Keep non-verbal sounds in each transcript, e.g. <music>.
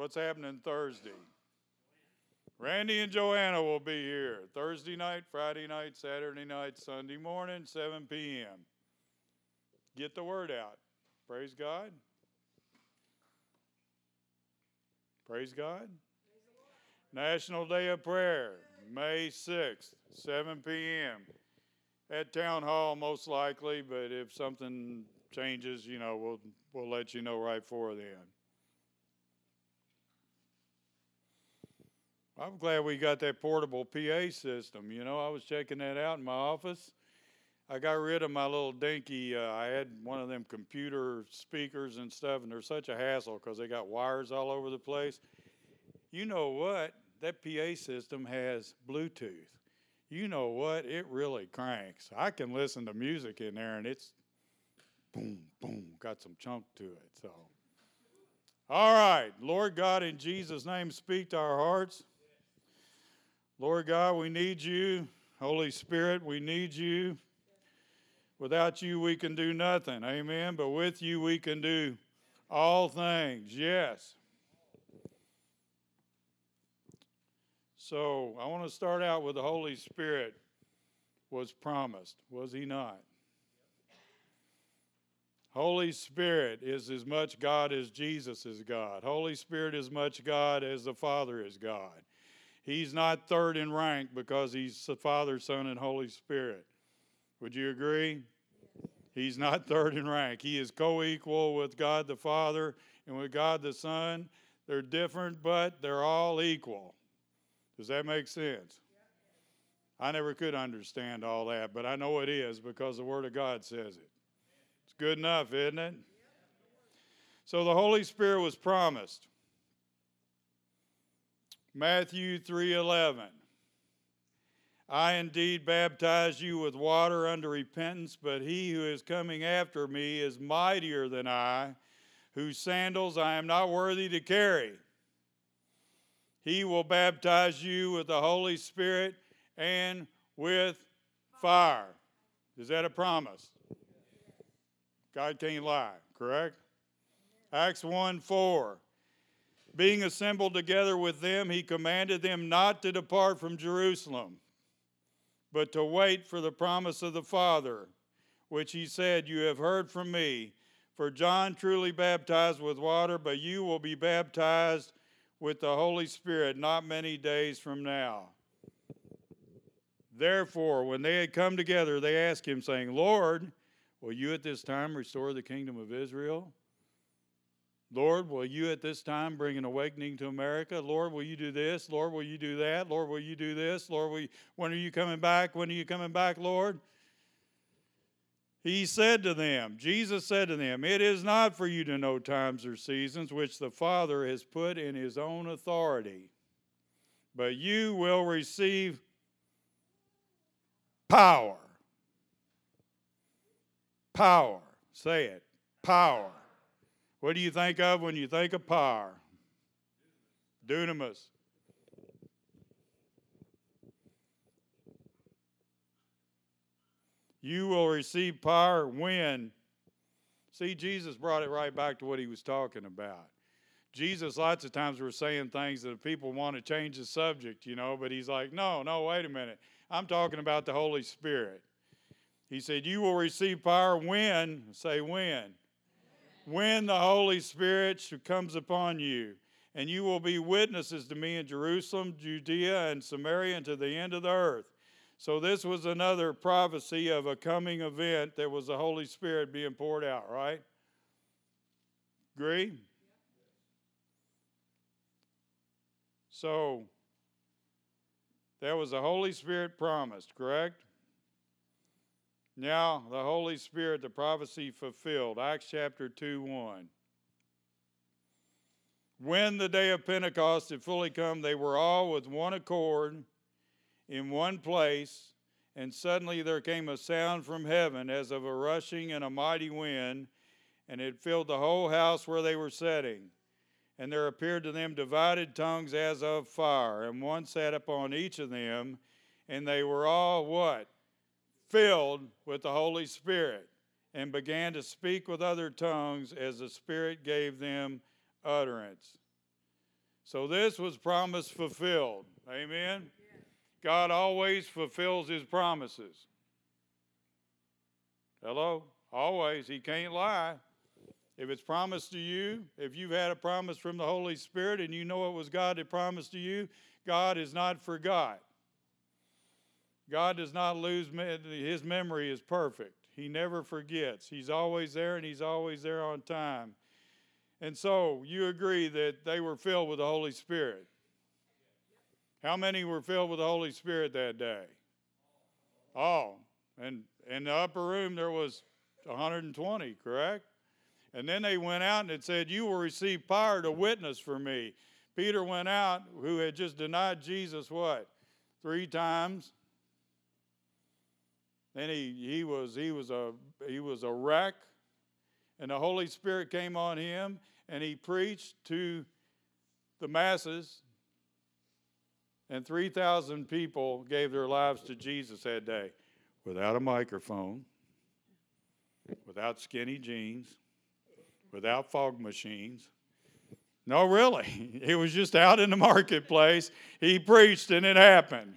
What's happening Thursday? Randy and Joanna will be here Thursday night, Friday night, Saturday night, Sunday morning, 7 p.m. Get the word out. Praise God. Praise God. National Day of Prayer, May 6th, 7 p.m. At Town Hall, most likely, but if something changes, you know, we'll, we'll let you know right for then. I'm glad we got that portable PA system. You know, I was checking that out in my office. I got rid of my little dinky. Uh, I had one of them computer speakers and stuff, and they're such a hassle because they got wires all over the place. You know what? That PA system has Bluetooth. You know what? It really cranks. I can listen to music in there, and it's boom, boom, got some chunk to it. So, all right, Lord God, in Jesus' name, speak to our hearts. Lord God, we need you. Holy Spirit, we need you. Without you, we can do nothing. Amen. But with you, we can do all things. Yes. So I want to start out with the Holy Spirit was promised, was he not? Holy Spirit is as much God as Jesus is God. Holy Spirit is much God as the Father is God. He's not third in rank because he's the Father, Son, and Holy Spirit. Would you agree? He's not <laughs> third in rank. He is co equal with God the Father and with God the Son. They're different, but they're all equal. Does that make sense? I never could understand all that, but I know it is because the Word of God says it. It's good enough, isn't it? So the Holy Spirit was promised. Matthew 3:11 I indeed baptize you with water unto repentance, but he who is coming after me is mightier than I, whose sandals I am not worthy to carry. He will baptize you with the Holy Spirit and with fire. Is that a promise? God can't lie, correct? Acts 1 4. Being assembled together with them, he commanded them not to depart from Jerusalem, but to wait for the promise of the Father, which he said, You have heard from me. For John truly baptized with water, but you will be baptized with the Holy Spirit not many days from now. Therefore, when they had come together, they asked him, saying, Lord, will you at this time restore the kingdom of Israel? Lord, will you at this time bring an awakening to America? Lord, will you do this? Lord, will you do that? Lord, will you do this? Lord, will you, when are you coming back? When are you coming back, Lord? He said to them, Jesus said to them, It is not for you to know times or seasons which the Father has put in his own authority, but you will receive power. Power. Say it. Power what do you think of when you think of power? Dunamis. You will receive power when. See, Jesus brought it right back to what he was talking about. Jesus, lots of times, we're saying things that people want to change the subject, you know, but he's like, no, no, wait a minute. I'm talking about the Holy Spirit. He said, You will receive power when, say when, when the Holy Spirit comes upon you, and you will be witnesses to me in Jerusalem, Judea, and Samaria, and to the end of the earth. So, this was another prophecy of a coming event that was the Holy Spirit being poured out, right? Agree? So, that was the Holy Spirit promised, correct? Now, the Holy Spirit, the prophecy fulfilled. Acts chapter 2 1. When the day of Pentecost had fully come, they were all with one accord in one place, and suddenly there came a sound from heaven as of a rushing and a mighty wind, and it filled the whole house where they were sitting. And there appeared to them divided tongues as of fire, and one sat upon each of them, and they were all what? Filled with the Holy Spirit and began to speak with other tongues as the Spirit gave them utterance. So this was promise fulfilled. Amen. God always fulfills his promises. Hello? Always. He can't lie. If it's promised to you, if you've had a promise from the Holy Spirit and you know it was God that promised to you, God is not forgot. God does not lose, his memory is perfect. He never forgets. He's always there and he's always there on time. And so you agree that they were filled with the Holy Spirit. How many were filled with the Holy Spirit that day? All. And in the upper room there was 120, correct? And then they went out and it said, You will receive power to witness for me. Peter went out, who had just denied Jesus what? Three times. Then he, he was he was a he was a wreck. And the Holy Spirit came on him and he preached to the masses. And 3,000 people gave their lives to Jesus that day without a microphone, without skinny jeans, without fog machines. No, really. <laughs> It was just out in the marketplace. He preached and it happened.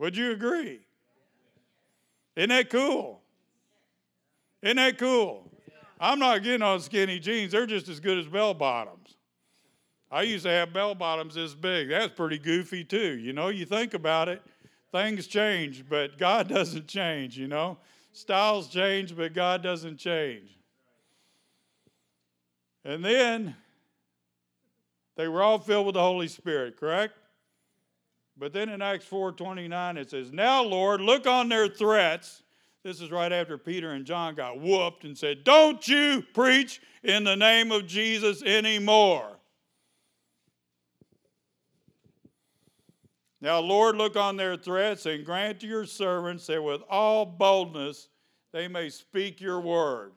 Would you agree? Isn't that cool? Isn't that cool? I'm not getting on skinny jeans. They're just as good as bell bottoms. I used to have bell bottoms this big. That's pretty goofy too. You know, you think about it, things change, but God <laughs> doesn't change, you know. Styles change, but God doesn't change. And then they were all filled with the Holy Spirit, correct? But then in Acts 4:29 it says, "Now Lord, look on their threats." This is right after Peter and John got whooped and said, "Don't you preach in the name of Jesus anymore." Now, Lord, look on their threats and grant to your servants that with all boldness they may speak your word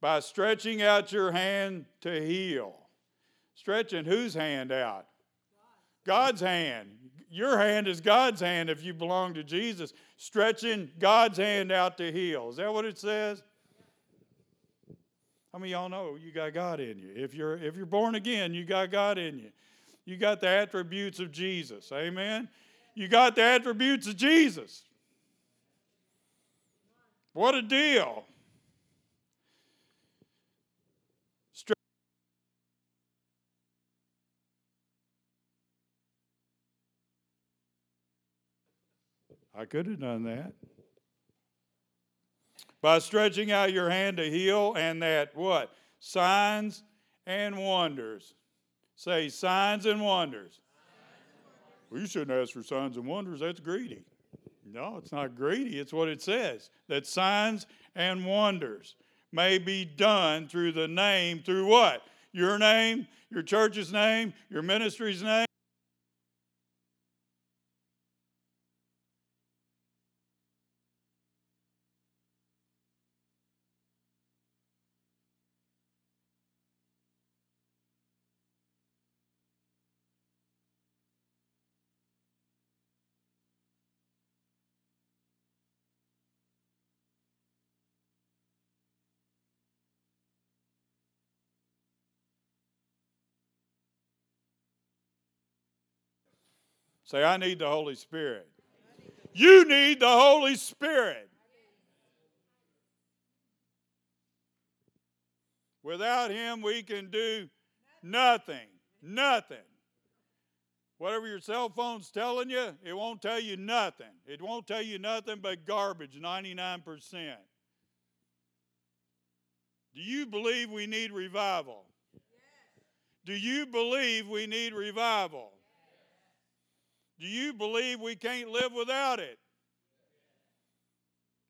by stretching out your hand to heal. Stretching whose hand out? God's hand. Your hand is God's hand if you belong to Jesus. Stretching God's hand out to heal. Is that what it says? How many y'all know you got God in you? If you're if you're born again, you got God in you. You got the attributes of Jesus. Amen. You got the attributes of Jesus. What a deal. I could have done that. By stretching out your hand to heal, and that what? Signs and wonders. Say signs and wonders. Well, you shouldn't ask for signs and wonders. That's greedy. No, it's not greedy. It's what it says that signs and wonders may be done through the name, through what? Your name, your church's name, your ministry's name. Say, I need the Holy Spirit. You need the Holy Spirit. Without Him, we can do nothing. Nothing. Whatever your cell phone's telling you, it won't tell you nothing. It won't tell you nothing but garbage 99%. Do you believe we need revival? Do you believe we need revival? Do you believe we can't live without it?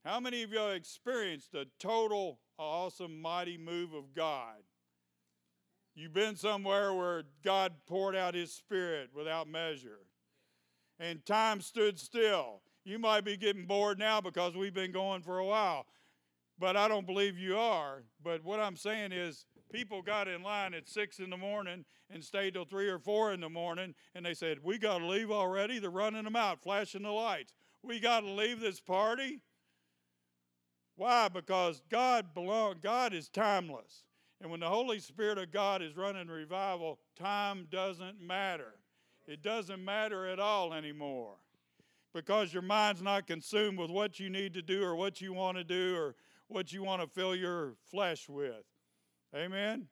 How many of you have experienced a total, awesome, mighty move of God? You've been somewhere where God poured out His Spirit without measure, and time stood still. You might be getting bored now because we've been going for a while, but I don't believe you are. But what I'm saying is, people got in line at six in the morning and stayed till three or four in the morning, and they said, We got to leave already. They're running them out, flashing the lights. We got to leave this party. Why? Because God belong, God is timeless. And when the Holy Spirit of God is running revival, time doesn't matter. It doesn't matter at all anymore because your mind's not consumed with what you need to do or what you want to do or what you want to fill your flesh with. Amen?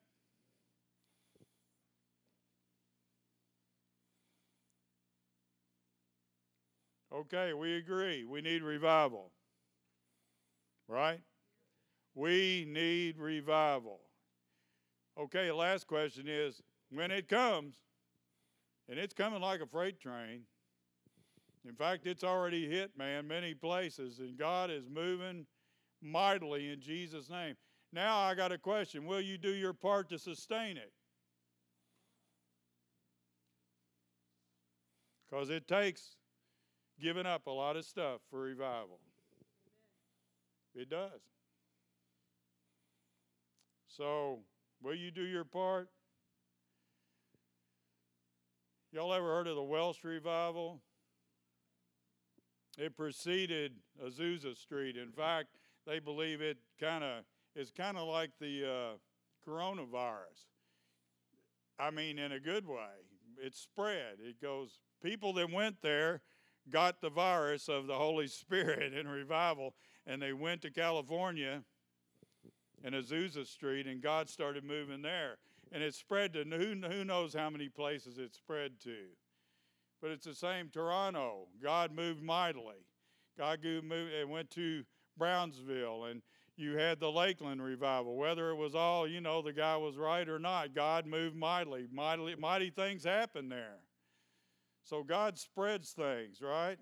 Okay, we agree. We need revival. Right? We need revival. Okay, last question is when it comes, and it's coming like a freight train. In fact, it's already hit, man, many places, and God is moving mightily in Jesus' name. Now I got a question Will you do your part to sustain it? Because it takes giving up a lot of stuff for revival. It does. So, will you do your part? Y'all ever heard of the Welsh revival? It preceded Azusa Street. In fact, they believe it kind of is kind of like the uh, coronavirus. I mean, in a good way. It spread. It goes. People that went there got the virus of the Holy Spirit <laughs> in revival, and they went to California and Azusa Street, and God started moving there. And it spread to who, who knows how many places it spread to. But it's the same Toronto. God moved mightily. God moved, went to Brownsville, and you had the Lakeland revival. Whether it was all, you know, the guy was right or not, God moved mightily. Mightily, mighty things happened there. So God spreads things, right?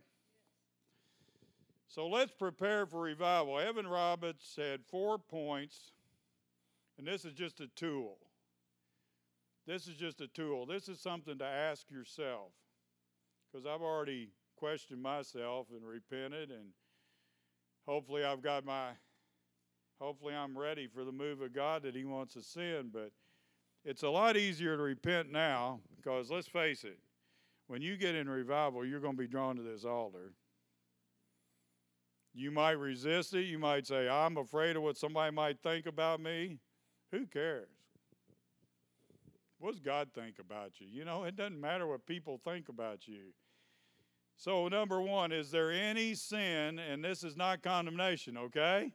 So let's prepare for revival. Evan Roberts had four points, and this is just a tool. This is just a tool. This is something to ask yourself. Because I've already questioned myself and repented, and hopefully I've got my, hopefully I'm ready for the move of God that He wants to send. But it's a lot easier to repent now because let's face it, when you get in revival, you're going to be drawn to this altar. You might resist it. You might say, I'm afraid of what somebody might think about me. Who cares? What does God think about you? You know, it doesn't matter what people think about you. So, number one, is there any sin, and this is not condemnation, okay?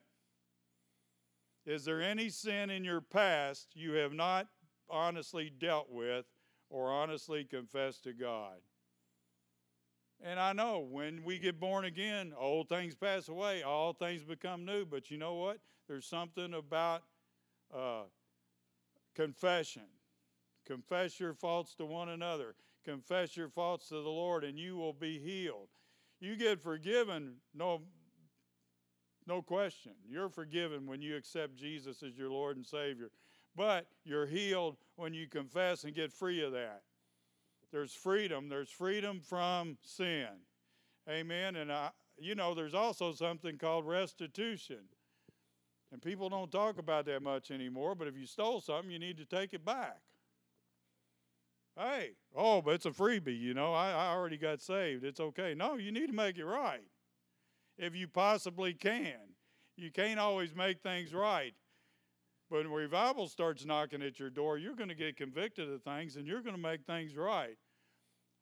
Is there any sin in your past you have not honestly dealt with or honestly confessed to God. And I know when we get born again, old things pass away, all things become new. But you know what? There's something about uh, confession. Confess your faults to one another. Confess your faults to the Lord, and you will be healed. You get forgiven, no, no question. You're forgiven when you accept Jesus as your Lord and Savior but you're healed when you confess and get free of that. There's freedom. There's freedom from sin. Amen. And I, you know, there's also something called restitution. And people don't talk about that much anymore, but if you stole something, you need to take it back. Hey, oh, but it's a freebie, you know, I, I already got saved. It's okay. No, you need to make it right if you possibly can. You can't always make things right. But when revival starts knocking at your door, you're going to get convicted of things and you're going to make things right.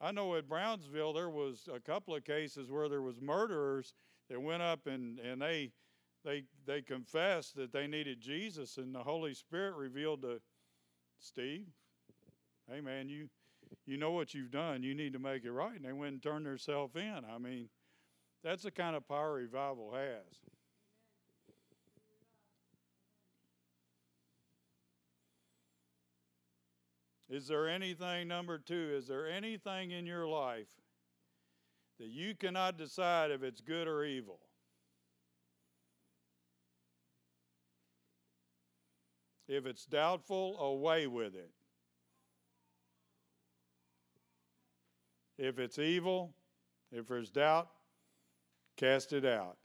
I know at Brownsville there was a couple of cases where there was murderers that went up and, and they they they confessed that they needed Jesus and the Holy Spirit revealed to Steve, hey man, you you know what you've done. You need to make it right. And they went and turned themselves in. I mean, that's the kind of power revival has. Is there anything, number two, is there anything in your life that you cannot decide if it's good or evil? If it's doubtful, away with it. If it's evil, if there's doubt, cast it out.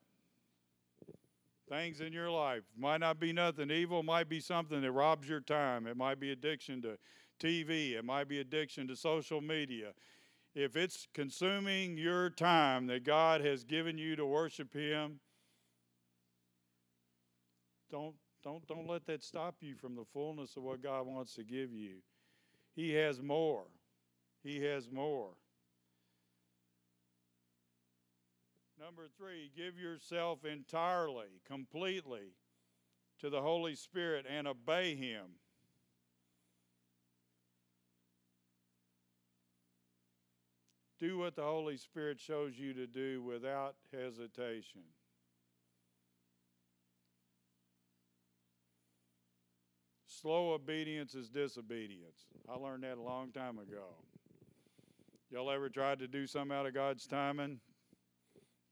Things in your life might not be nothing evil, might be something that robs your time. It might be addiction to TV, it might be addiction to social media. If it's consuming your time that God has given you to worship Him, don't Don't, don't let that stop you from the fullness of what God wants to give you. He has more. He has more. Number three, give yourself entirely, completely to the Holy Spirit and obey Him. Do what the Holy Spirit shows you to do without hesitation. Slow obedience is disobedience. I learned that a long time ago. Y'all ever tried to do something out of God's timing?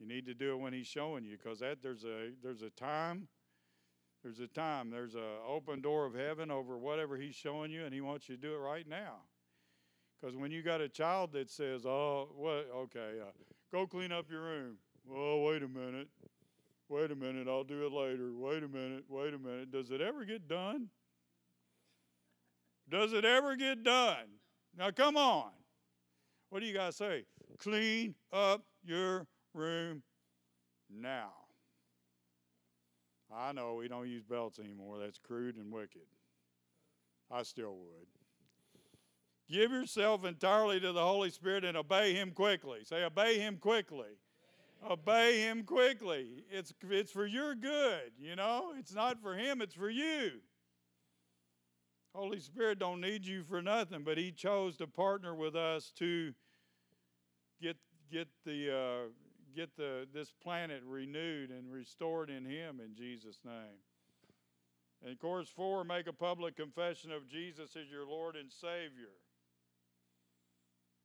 You need to do it when He's showing you, because that there's a there's a time, there's a time, there's a open door of heaven over whatever He's showing you, and He wants you to do it right now. Because when you got a child that says, "Oh, what? Okay, uh, go clean up your room." Well, wait a minute. Wait a minute. I'll do it later. Wait a minute. Wait a minute. Does it ever get done? Does it ever get done? Now, come on. What do you guys say? Clean up your room now. I know we don't use belts anymore. That's crude and wicked. I still would. Give yourself entirely to the Holy Spirit and obey Him quickly. Say, obey Him quickly. Obey Him quickly. It's, it's for your good, you know? It's not for Him, it's for you. Holy Spirit don't need you for nothing, but He chose to partner with us to get get the uh, get the this planet renewed and restored in Him in Jesus' name. And course, four, make a public confession of Jesus as your Lord and Savior.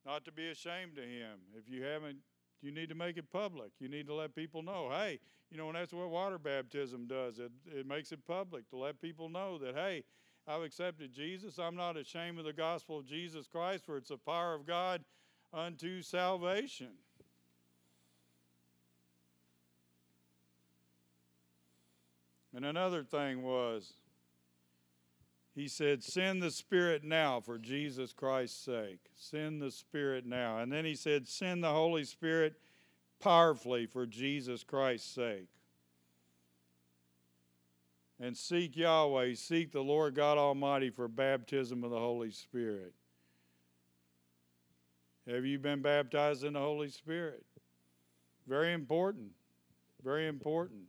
Not to be ashamed of Him. If you haven't, you need to make it public. You need to let people know, hey, you know, and that's what water baptism does. It, it makes it public to let people know that, hey, I've accepted Jesus. I'm not ashamed of the gospel of Jesus Christ, for it's the power of God unto salvation. And another thing was, he said, Send the Spirit now for Jesus Christ's sake. Send the Spirit now. And then he said, Send the Holy Spirit powerfully for Jesus Christ's sake and seek Yahweh, seek the Lord God Almighty for baptism of the Holy Spirit. Have you been baptized in the Holy Spirit? Very important. Very important.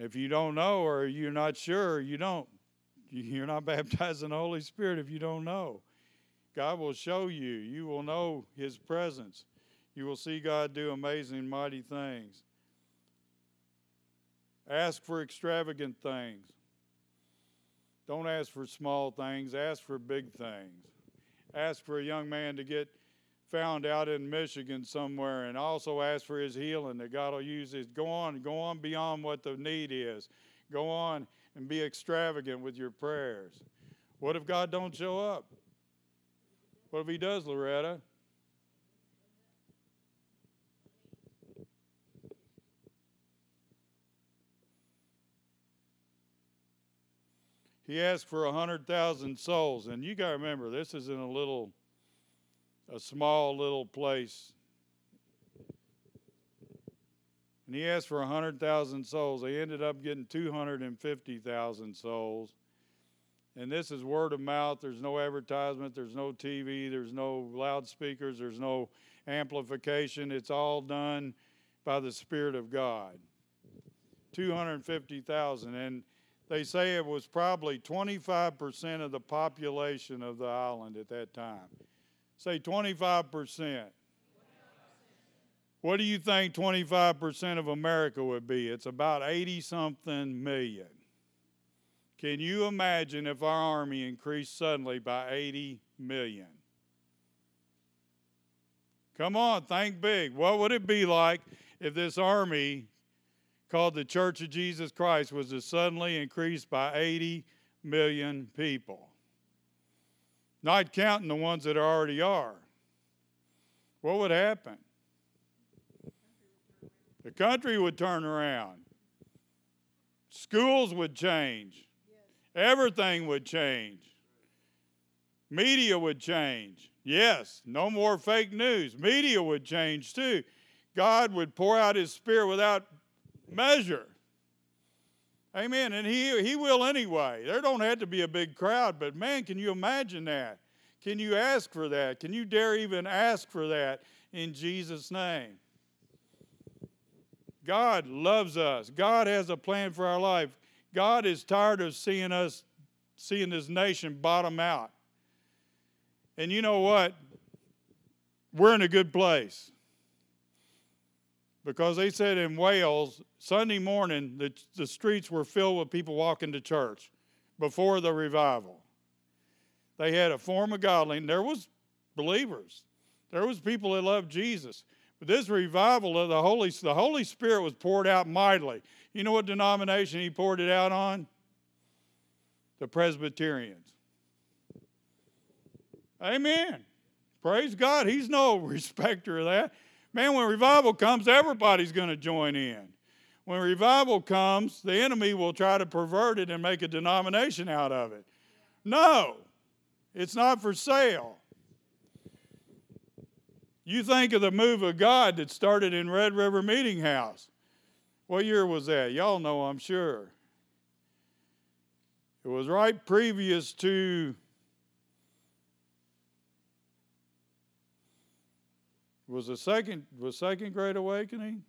If you don't know or you're not sure, you don't. You're not <laughs> baptized in the Holy Spirit if you don't know. God will show you. You will know His presence. You will see God do amazing, mighty things. Ask for extravagant things. Don't ask for small things, ask for big things. Ask for a young man to get found out in Michigan somewhere and also ask for his healing that God will use his go on, go on beyond what the need is. Go on and be extravagant with your prayers. What if God don't show up? What if he does, Loretta? he asked for a hundred thousand souls, and you got to remember this is in a little, a small little place. And he asked for a hundred thousand souls. They ended up getting two hundred and fifty thousand souls. And this is word of mouth. There's no advertisement. There's no TV. There's no loudspeakers. There's no amplification. It's all done by the Spirit of God. 250,000. And they say it was probably 25% of the population of the island at that time. Say 25%. What do you think 25% of America would be? It's about 80 something million. Can you imagine if our army increased suddenly by 80 million? Come on, think big. What would it be like if this army called the Church of Jesus Christ was to suddenly increase by 80 million people. Not counting the ones that already are. What would happen? The country would turn around. Schools would change. Everything would change. Media would change. Yes, no more fake news. Media would change too. God would pour out His Spirit without measure. Amen. And he, he will anyway. There don't have to be a big crowd, but man, can you imagine that? Can you ask for that? Can you dare even ask for that in Jesus' name? God loves us. God has a plan for our life. God is tired of seeing us, seeing this nation bottom out. And you know what? We're in a good place. Because they said in Wales, Sunday morning, the, the streets were filled with people walking to church before the revival. They had a form of godliness. There was believers. There was people that loved Jesus. But this revival of the Holy, the Holy Spirit was poured out mightily. You know what denomination he poured it out on? The Presbyterians. Amen. Praise God. He's no <laughs> respecter of that. Man, when revival comes, everybody's going to join in. When revival comes, the enemy will try to pervert it and make a denomination out of it. No, it's not for sale. You think of the move of God that started in Red River Meeting House. What year was that? Y'all know, I'm sure. It was right previous to was the second was second great awakening?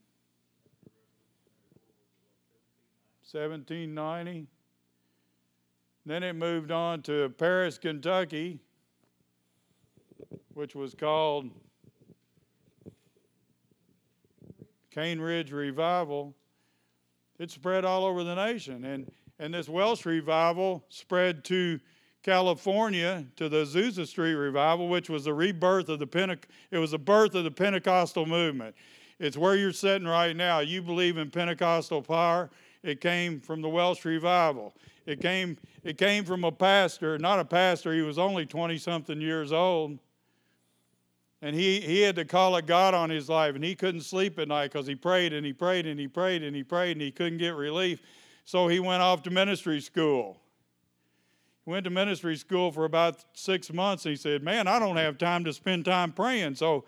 1790 then it moved on to paris kentucky which was called cane ridge revival. It spread all over the nation and and this welsh revival spread to California to the Azusa Street revival, which was the rebirth of the Pente- it was the birth of the Pentecostal movement. It's where you're sitting right now. You believe in Pentecostal power. It came from the Welsh revival. It came it came from a pastor, not a pastor, he was only 20 something years old. And he, he had to call it God on his life, and he couldn't sleep at night because he prayed and he prayed and he prayed and he prayed and he couldn't get relief. So he went off to ministry school went to ministry school for about six months. And he said, Man, I don't have time to spend time praying. So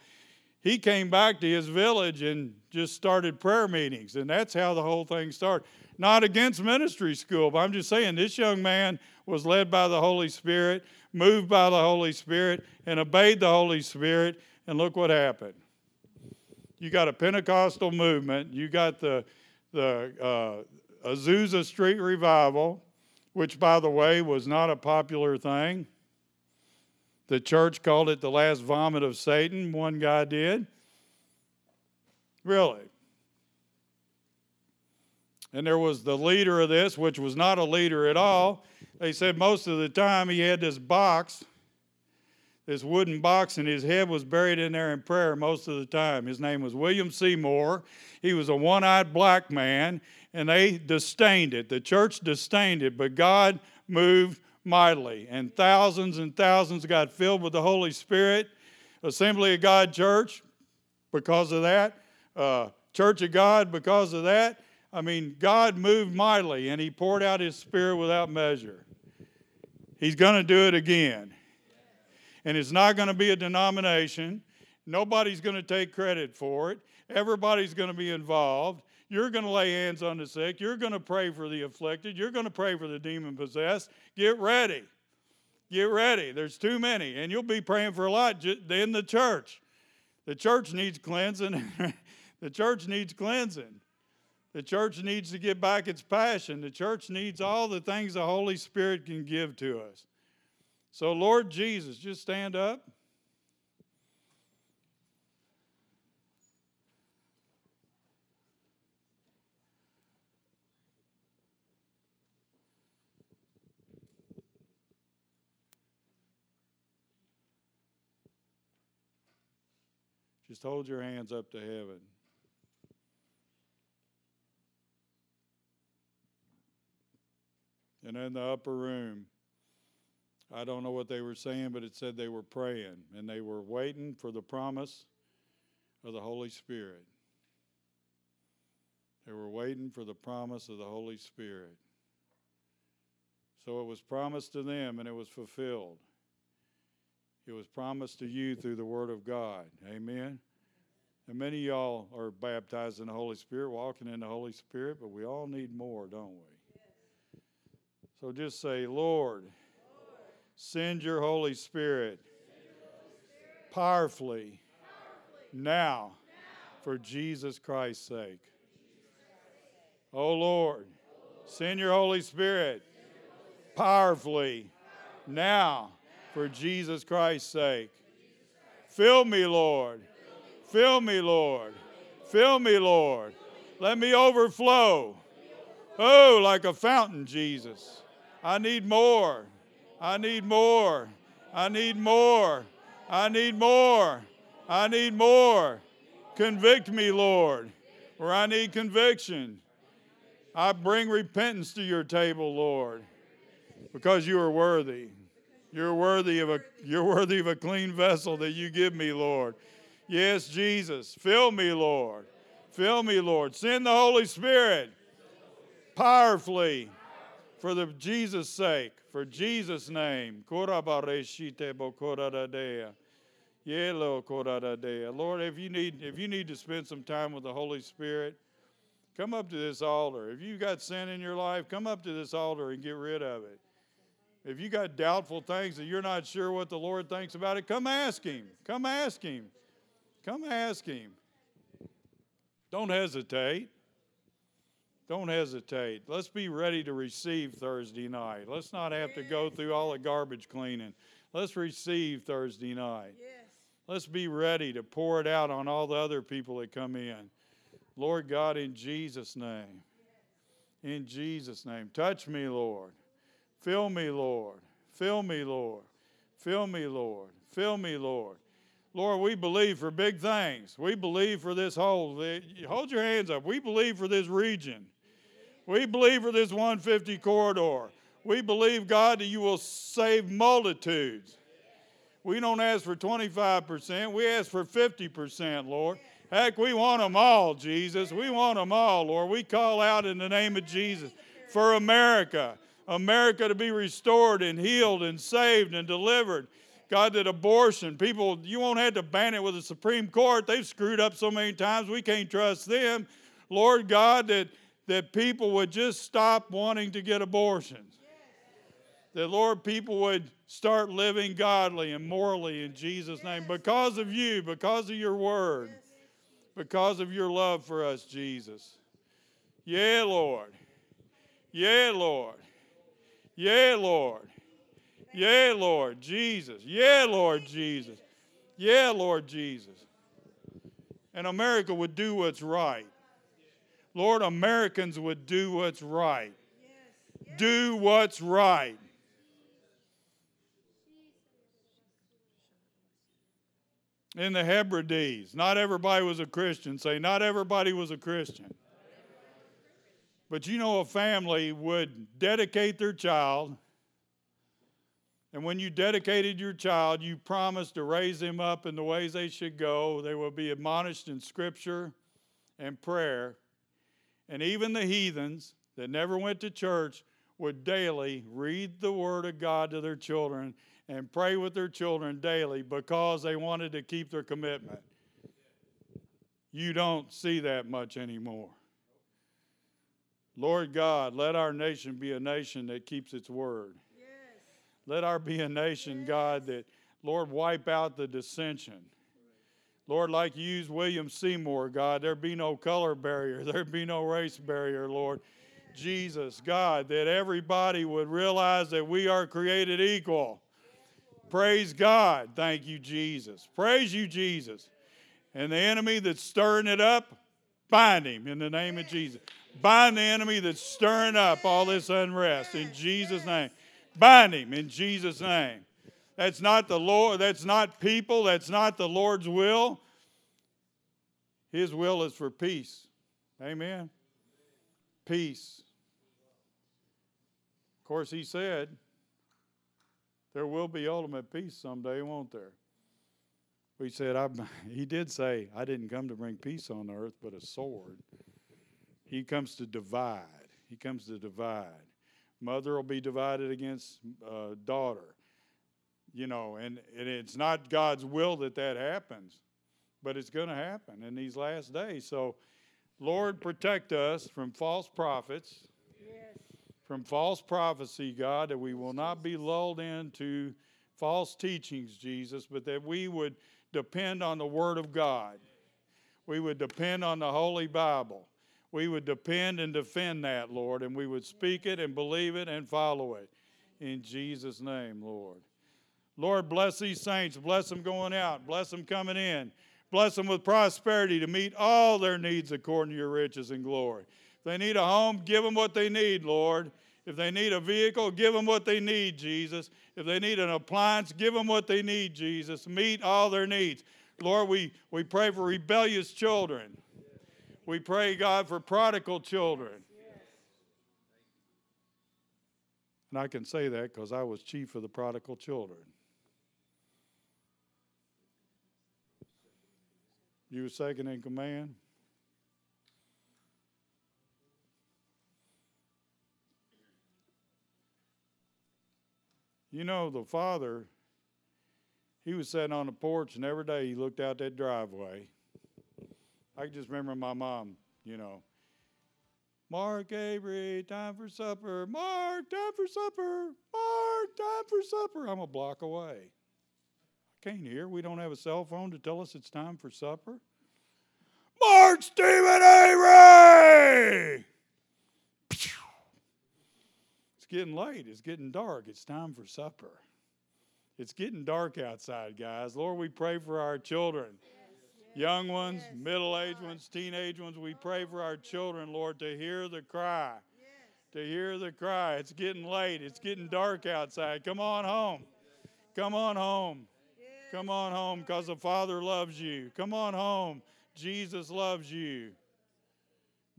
he came back to his village and just started prayer meetings. And that's how the whole thing started. Not against ministry school, but I'm just saying this young man was led by the Holy Spirit, moved by the Holy Spirit, and obeyed the Holy Spirit. And look what happened. You got a Pentecostal movement, you got the, the uh, Azusa Street Revival which, by the way, was not a popular thing. The church called it the last vomit of Satan, one guy did. Really. And there was the leader of this, which was not a leader at all. They said most of the time he had this box, this wooden box, and his head was buried in there in prayer most of the time. His name was William Seymour. He was a one eyed black man, and they disdained it. The church disdained it, but God moved mightily, and thousands and thousands got filled with the Holy Spirit. Assembly of God Church, because of that. Uh, church of God, because of that. I mean, God moved mightily, and He poured out His Spirit without measure. He's going to do it again. And it's not going to be a denomination. Nobody's going to take credit for it. Everybody's going to be involved. You're going to lay hands on the sick. You're going to pray for the afflicted. You're going to pray for the demon possessed. Get ready. Get ready. There's too many. And you'll be praying for a lot in the church. The church needs cleansing. <laughs> the church needs cleansing. The church needs to get back its passion. The church needs all the things the Holy Spirit can give to us. So, Lord Jesus, just stand up. Hold your hands up to heaven. And in the upper room, I don't know what they were saying, but it said they were praying and they were waiting for the promise of the Holy Spirit. They were waiting for the promise of the Holy Spirit. So it was promised to them and it was fulfilled. It was promised to you through the Word of God. Amen. And many of y'all are baptized in the Holy Spirit, walking in the Holy Spirit, but we all need more, don't we? So just say, Lord, send your Holy Spirit powerfully now for Jesus Christ's sake. Oh Lord, send your Holy Spirit powerfully now for Jesus Christ's sake. Fill me, Lord. Fill me, Lord. Fill me, Lord. Let me overflow. Oh, like a fountain, Jesus. I need more. I need more. I need more. I need more. I need more. Convict me, Lord, where I need conviction. I bring repentance to your table, Lord, because you are worthy. You're worthy of a you're worthy of a clean vessel that you give me, Lord. Yes, Jesus. Fill me, Lord. Fill me, Lord. Send the Holy Spirit powerfully for the Jesus' sake, for Jesus' name. Lord, if you need if you need to spend some time with the Holy Spirit, come up to this altar. If you've got sin in your life, come up to this altar and get rid of it. If you got doubtful things that you're not sure what the Lord thinks about it, come ask Him. Come ask Him. Come ask Him. Don't hesitate. Don't hesitate. Let's be ready to receive Thursday night. Let's not have to go through all the garbage cleaning. Let's receive Thursday night. Yes. Let's be ready to pour it out on all the other people that come in. Lord God, in Jesus' name. In Jesus' name. Touch me, Lord. Fill me, Lord. Fill me, Lord. Fill me, Lord. Fill me, Lord. Lord, we believe for big things. We believe for this whole, hold your hands up. We believe for this region. We believe for this 150 corridor. We believe, God, that you will save multitudes. We don't ask for 25%, we ask for 50%, Lord. Heck, we want them all, Jesus. We want them all, Lord. We call out in the name of Jesus for America. America to be restored and healed and saved and delivered. God, that abortion, people, you won't have to ban it with the Supreme Court. They've screwed up so many times, we can't trust them. Lord God, that, that people would just stop wanting to get abortions. That, Lord, people would start living godly and morally in Jesus' name because of you, because of your word, because of your love for us, Jesus. Yeah, Lord. Yeah, Lord. Yeah, Lord. Yeah, Lord Jesus. Yeah, Lord Jesus. Yeah, Lord Jesus. And America would do what's right. Lord, Americans would do what's right. Do what's right. In the Hebrides, not everybody was a Christian. Say, not everybody was a Christian. But you know, a family would dedicate their child, and when you dedicated your child, you promised to raise them up in the ways they should go. They will be admonished in Scripture and prayer. And even the heathens that never went to church would daily read the Word of God to their children and pray with their children daily because they wanted to keep their commitment. You don't see that much anymore. Lord God, let our nation be a nation that keeps its word. Let our be a nation. God, that, Lord, wipe out the dissension. Lord, like you used William Seymour, God, there be no color barrier, <laughs> there be no race barrier, Lord. Jesus, God, that everybody would realize that we are created equal. Praise God. Thank you, Jesus. Praise you, Jesus. And the enemy that's stirring it up, bind him in the name of Jesus. Bind the enemy that's stirring up all this unrest in Jesus' name. Bind him in Jesus' name. That's not the Lord, that's not people, that's not the Lord's will. His will is for peace. Amen. Peace. Of course, he said there will be ultimate peace someday, won't there? He said, I, <laughs> he did say, I didn't come to bring peace on earth, but a sword. He comes to divide. He comes to divide. Mother will be divided against uh, daughter. You know, and, and it's not God's will that that happens, but it's going to happen in these last days. So, Lord, protect us from false prophets. Yes. from false prophecy, God, that we will not be lulled into false teachings, Jesus, but that we would depend on the Word of God. We would depend on the Holy Bible. We would depend and defend that, Lord, and we would speak it and believe it and follow it. In Jesus' name, Lord. Lord, bless these saints. Bless them going out. Bless them coming in. Bless them with prosperity to meet all their needs according to your riches and glory. If they need a home, give them what they need, Lord. If they need a vehicle, give them what they need, Jesus. If they need an appliance, give them what they need, Jesus. Meet all their needs. Lord, we, we pray for rebellious children. We pray, God, for prodigal children. And I can say that because I was chief of the prodigal children. You were second in command? You know, the father, he was sitting on the porch, and every day he looked out that driveway. I can just remember my mom, you know. Mark Avery, time for supper. Mark, time for supper. Mark, time for supper. I'm a block away. I can't hear. We don't have a cell phone to tell us it's time for supper. Mark Stephen Avery! It's getting late. It's getting dark. It's time for supper. It's getting dark outside, guys. Lord, we pray for our children. Young ones, yes, middle aged ones, teenage ones, we pray oh. for our children, Lord, to hear the cry. To hear the cry. It's getting late. It's getting dark outside. Come on home. Come on home. Come on home because the Father loves you. Come on home. Jesus loves you.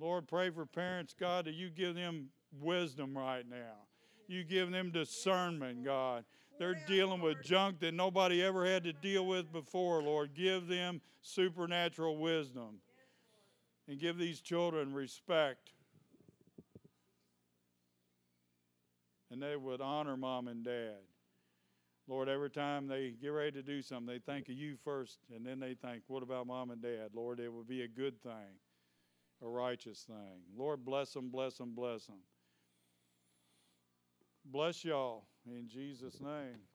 Lord, pray for parents, God, that you give them wisdom right now. You give them discernment, God. They're dealing with junk that nobody ever had to deal with before, Lord. Give them supernatural wisdom. And give these children respect. And they would honor mom and dad. Lord, every time they get ready to do something, they think of you first, and then they think, what about mom and dad? Lord, it would be a good thing, a righteous thing. Lord, bless them, bless them, bless them. Bless y'all in Jesus' name.